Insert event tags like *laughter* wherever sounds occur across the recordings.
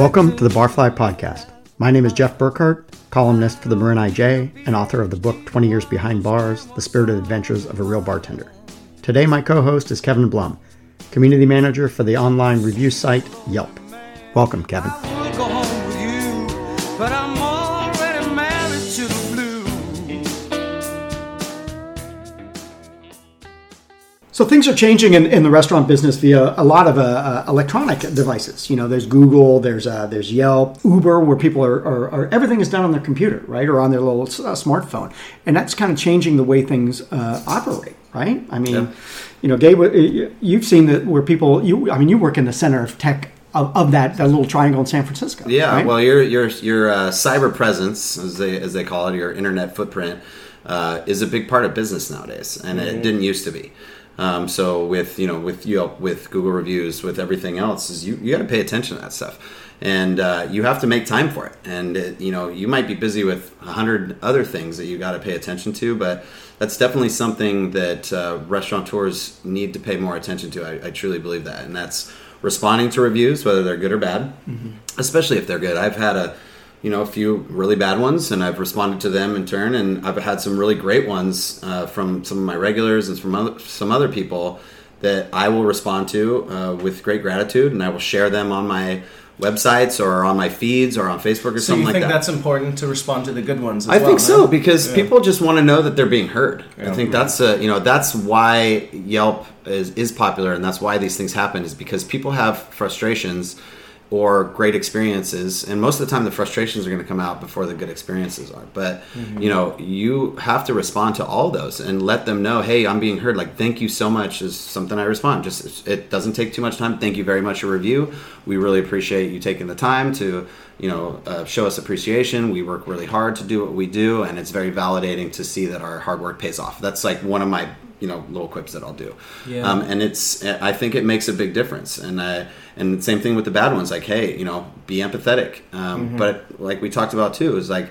Welcome to the Barfly Podcast. My name is Jeff Burkhart, columnist for the Marin IJ and author of the book 20 Years Behind Bars The Spirited Adventures of a Real Bartender. Today, my co host is Kevin Blum, community manager for the online review site Yelp. Welcome, Kevin. So things are changing in, in the restaurant business via a lot of uh, uh, electronic devices. You know, there's Google, there's uh, there's Yelp, Uber, where people are, are, are, everything is done on their computer, right, or on their little uh, smartphone, and that's kind of changing the way things uh, operate, right? I mean, yeah. you know, Gabe, you've seen that where people, you, I mean, you work in the center of tech of, of that, that little triangle in San Francisco. Yeah, right? well, your your your uh, cyber presence, as they as they call it, your internet footprint, uh, is a big part of business nowadays, and mm-hmm. it didn't used to be. Um, so with you know with Yelp, with Google reviews, with everything else, is you you got to pay attention to that stuff, and uh, you have to make time for it. And it, you know you might be busy with a hundred other things that you got to pay attention to, but that's definitely something that uh, restaurateurs need to pay more attention to. I, I, truly believe that, and that's responding to reviews, whether they're good or bad, mm-hmm. especially if they're good. I've had a you know a few really bad ones and i've responded to them in turn and i've had some really great ones uh, from some of my regulars and from other, some other people that i will respond to uh, with great gratitude and i will share them on my websites or on my feeds or on facebook or so something like that you think that's important to respond to the good ones i well, think so because yeah. people just want to know that they're being heard yeah. i think that's a, you know that's why yelp is, is popular and that's why these things happen is because people have frustrations or great experiences and most of the time the frustrations are going to come out before the good experiences are. But mm-hmm. you know you have to respond to all those and let them know hey i'm being heard. Like thank you so much is something i respond. Just it doesn't take too much time. Thank you very much for review. We really appreciate you taking the time to you know uh, show us appreciation. We work really hard to do what we do and it's very validating to see that our hard work pays off. That's like one of my you know little quips that I'll do. Yeah. Um, and it's I think it makes a big difference. And I, and same thing with the bad ones. Like hey, you know, be empathetic. Um, mm-hmm. But like we talked about too, is like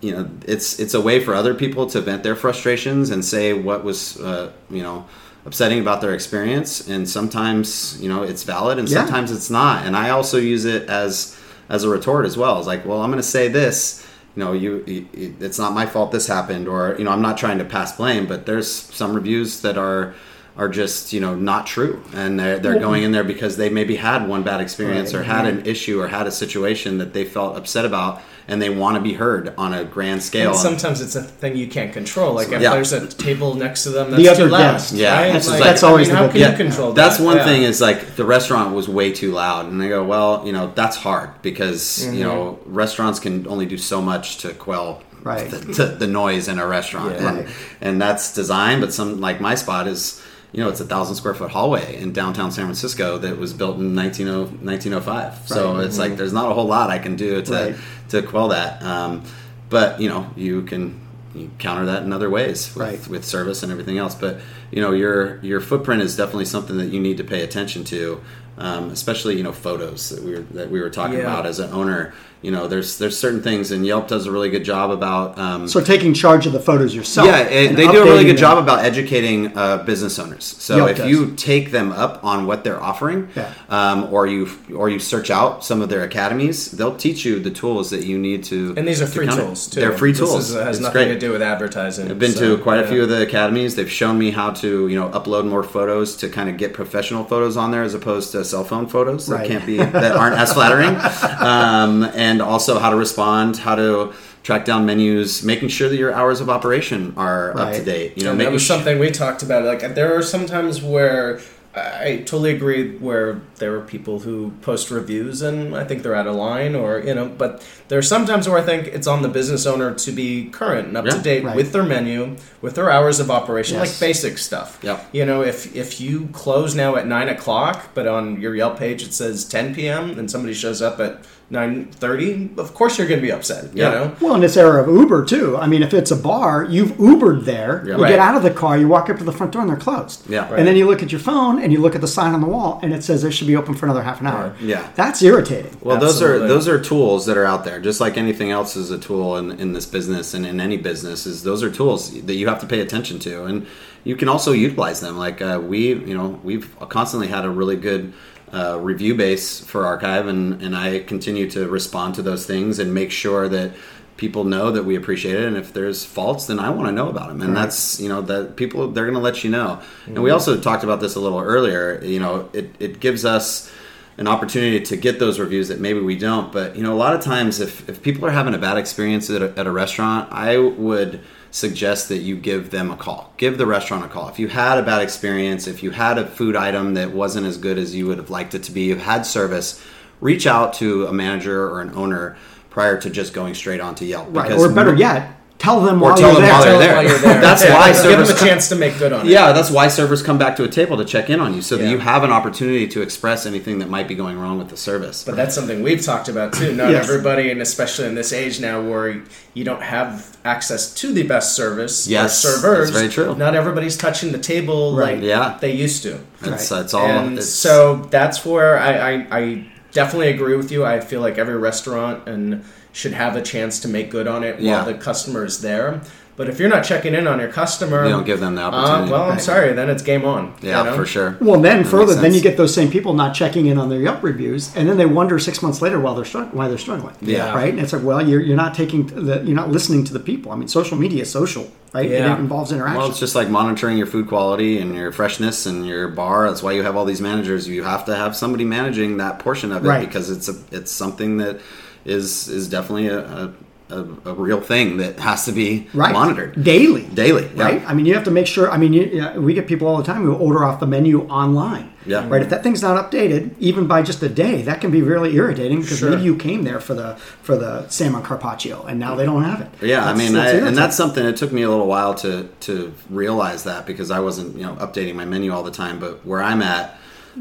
you know it's it's a way for other people to vent their frustrations and say what was uh, you know upsetting about their experience and sometimes you know it's valid and yeah. sometimes it's not and i also use it as as a retort as well it's like well i'm going to say this you know, you, it's not my fault this happened, or you know, I'm not trying to pass blame, but there's some reviews that are are just you know not true and they're, they're going in there because they maybe had one bad experience right. or had an issue or had a situation that they felt upset about and they want to be heard on a grand scale. And sometimes it's a thing you can't control. Like if yeah. there's a table next to them that's the other too loud, guest. yeah, right? that's, like, that's always I mean, how can yeah. you control that? That's one yeah. thing is like the restaurant was way too loud, and they go, well, you know, that's hard because mm-hmm. you know restaurants can only do so much to quell right. the, the, the noise in a restaurant, and, right. and that's design. But some like my spot is you know, it's a thousand square foot hallway in downtown San Francisco that was built in 1905. Right. So it's mm-hmm. like there's not a whole lot I can do to right. to quell that. Um, but you know, you can you counter that in other ways with, right. with service and everything else. But you know, your your footprint is definitely something that you need to pay attention to, um, especially you know photos that we were that we were talking yeah. about as an owner you know there's there's certain things and yelp does a really good job about um, so taking charge of the photos yourself yeah it, they do a really good them. job about educating uh, business owners so yelp if does. you take them up on what they're offering yeah. um, or you or you search out some of their academies they'll teach you the tools that you need to and these are free to tools too they're free tools this is, has it's nothing great. to do with advertising i've been so, to quite yeah. a few of the academies they've shown me how to you know upload more photos to kind of get professional photos on there as opposed to cell phone photos that right. can't be that aren't as flattering *laughs* um, and also how to respond, how to track down menus, making sure that your hours of operation are right. up to date. You know, that was sh- something we talked about. Like there are some times where I totally agree where there are people who post reviews and I think they're out of line or you know, but there are sometimes where I think it's on the business owner to be current and up yeah, to date right. with their menu, with their hours of operation, yes. like basic stuff. Yep. You know, if if you close now at nine o'clock, but on your Yelp page it says ten PM and somebody shows up at nine thirty, of course you're going to be upset. You know. Well, in this era of Uber too. I mean, if it's a bar, you've Ubered there. Yeah. You right. get out of the car, you walk up to the front door, and they're closed. Yeah. Right. And then you look at your phone and you look at the sign on the wall, and it says they should be open for another half an hour. Right. Yeah. That's irritating. Well, Absolutely. those are those are tools that are out there, just like anything else is a tool in, in this business and in any business. Is those are tools that you have to pay attention to, and you can also utilize them. Like uh, we, you know, we've constantly had a really good uh, review base for archive and, and i continue to respond to those things and make sure that people know that we appreciate it. And if there's faults then i want to know about them and Right. that's you know that people they're going to let you know. And we also talked about this a little earlier you know it, it gives us an opportunity to get those reviews that maybe we don't. But you know a lot of times if, if people are having a bad experience at a, at a restaurant i would suggest that you give them a call. Give the restaurant a call. If you had a bad experience if you had a food item that wasn't as good as you would have liked it to be you had service reach out to a manager or an owner prior to just going straight onto yelp. Right. Or better yet, tell them Or while tell you're them there. while they're there. while you're there. *laughs* That's Yeah, why give them servers a chance to make good on it. yeah, that's why servers come back to a table to check in on you, so that you have an opportunity to express anything that might be going wrong with the service. But that's something we've talked about too. Not Yes. everybody, and especially in this age now where you don't have access to the best service Yes, or servers. that's very true. Not everybody's touching the table Right. like Yeah. they used to. it's, Right. it's all. and it's, so that's where I, I, I definitely agree with you. I feel like every restaurant and should have a chance to make good on it Yeah. while the customer is there. But if you're not checking in on your customer, you don't give them the uh, opportunity. well, I'm sorry. Then it's game on. you yeah, know? for sure. Well, then That further, then you get those same people not checking in on their Yelp reviews, and then they wonder six months later while they're strugg- why they're struggling. Yeah. right. And it's like, well, you're, you're not taking the you're not listening to the people. I mean, social media is social, right? Yeah. It involves interaction. Well, it's just like monitoring your food quality and your freshness and your bar. That's why you have all these managers. You have to have somebody managing that portion of it Right. because it's a it's something that is is definitely a, a, a, a real thing that has to be right. monitored daily. daily. yeah. Right. I mean, you have to make sure. I mean, you, yeah, we get people all the time who order off the menu online. Yeah. Right. If that thing's not updated, even by just a day, that can be really irritating because Sure. maybe you came there for the for the salmon carpaccio and now they don't have it. Yeah, I mean, that's I, and that's something. It took me a little while to to realize that because I wasn't, you know, updating my menu all the time. But where I'm at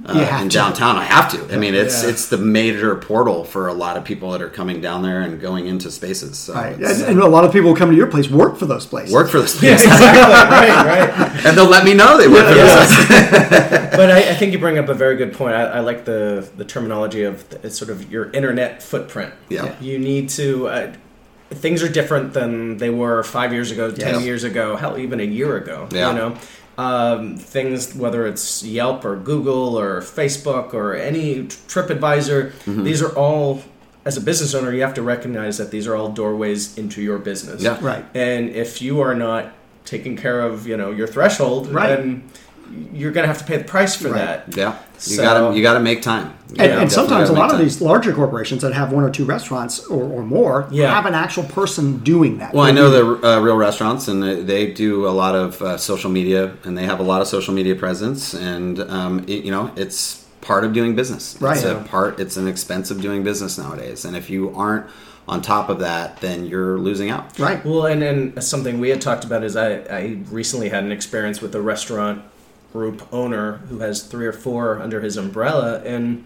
uh, You have in to. downtown, I have to. I mean, it's Yeah. it's the major portal for a lot of people that are coming down there and going into spaces. So Right. it's- And, and a lot of people who come to your place work for those places. work for this *laughs* Yeah, place, exactly. right, right. *laughs* and they'll let me know they work for Yeah. this. *laughs* but I, I think you bring up a very good point. I, I like the the terminology of the, sort of your internet footprint. Yeah. You need to. Uh, things are different than they were five years ago, ten Yes. years ago, hell, even a year ago. Yeah. You know, um, things whether it's Yelp or Google or Facebook or any TripAdvisor, Mm-hmm. these are all. As a business owner, you have to recognize that these are all doorways into your business. Yeah. Right. And if you are not taking care of, you know, your threshold, Right. then you're going to have to pay the price for Right. that. Yeah, you So- gotta you gotta make time. You And, and sometimes a lot of make these larger corporations that have one or two restaurants or, or more Yeah. have an actual person doing that. Well, I know the uh, real restaurants, and they- they do a lot of uh, social media, and they have a lot of social media presence, and um, it, you know, it's part of doing business. Right. It's a part. It's an expense of doing business nowadays, and if you aren't on top of that, then you're losing out. Right. Well, and then something we had talked about is I, I recently had an experience with a restaurant group owner who has three or four under his umbrella, and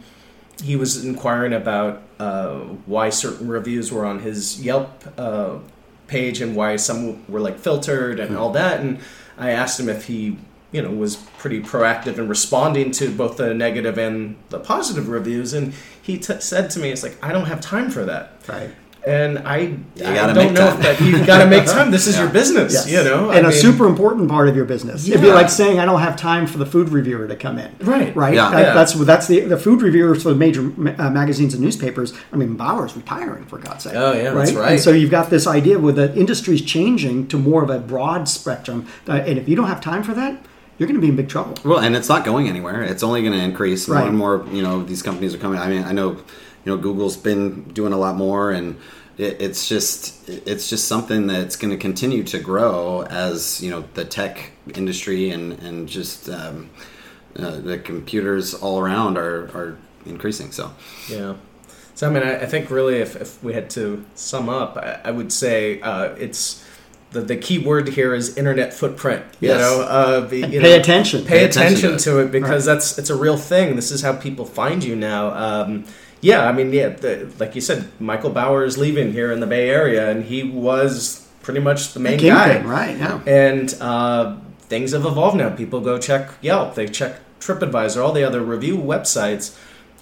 he was inquiring about uh, why certain reviews were on his Yelp uh, page and why some were like filtered and all that. And I asked him if he, you know, was pretty proactive in responding to both the negative and the positive reviews, and he t- said to me, "It's like I don't have time for that." Right. And I, I gotta don't make know time. if that you got to make *laughs* time. This is your business, Yes. you know, and I a mean- super important part of your business. It'd be like saying, "I don't have time for the food reviewer to come in." Right. Right. Yeah. That, Yeah. That's that's the the food reviewers for the major uh, magazines and newspapers. I mean, Bauer's retiring for God's sake. Oh, yeah, that's And so you've got this idea where the industry's changing to more of a broad spectrum, uh, and if you don't have time for that, you're going to be in big trouble. Well, and it's not going anywhere. It's only going to increase. More Right. and more, you know, these companies are coming. I mean, I know, you know, Google's been doing a lot more, and it, it's just it's just something that's going to continue to grow as you know the tech industry and and just um, uh, the computers all around are are increasing. So Yeah. So I mean, I, I think really, if, if we had to sum up, I, I would say uh, it's the the key word here is internet footprint. You Yes. know, uh, you pay know, attention. Pay, Pay attention attention, to to it because that's it's a real thing. This is how people find you now. Um, yeah, I mean, yeah, the, like you said, Michael Bauer is leaving here in the Bay Area, and he was pretty much the main guy. Kingpin, right? Yeah. And uh, things have evolved now. People go check Yelp, they check TripAdvisor, all the other review websites.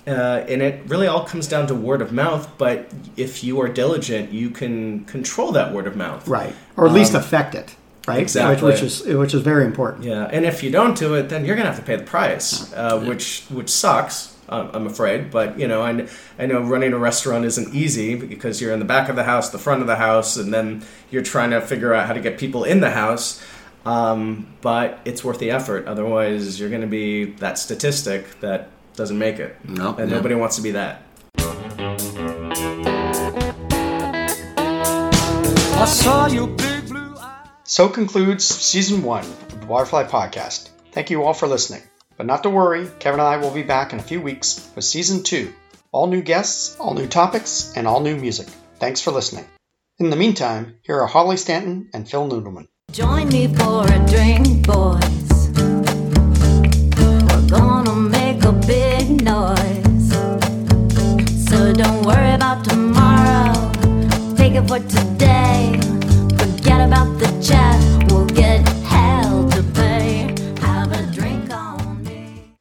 Uh, and it really all comes down to word of mouth. But if you are diligent, you can control that word of mouth. Right. Or at least Um, affect it. Right. exactly. Which, which is which is very important. Yeah. And if you don't do it, then you're gonna have to pay the price, uh, which which sucks. Uh, I'm afraid. But you know, I, I know running a restaurant isn't easy because you're in the back of the house, the front of the house, and then you're trying to figure out how to get people in the house. Um, but it's worth the effort. Otherwise, you're going to be that statistic that doesn't make it, No, and yeah. nobody wants to be that. I saw your big blue eyes. So concludes season one of the Barfly Podcast. Thank you all for listening. But not to worry, Kevin and I will be back in a few weeks with season two. All new guests, all new topics, and all new music. Thanks for listening. In the meantime, here are Holly Stanton and Phil Noodleman. Join me for a drink, boys. We're gonna make a big noise. So don't worry about tomorrow. Take it for today. Forget about the chat.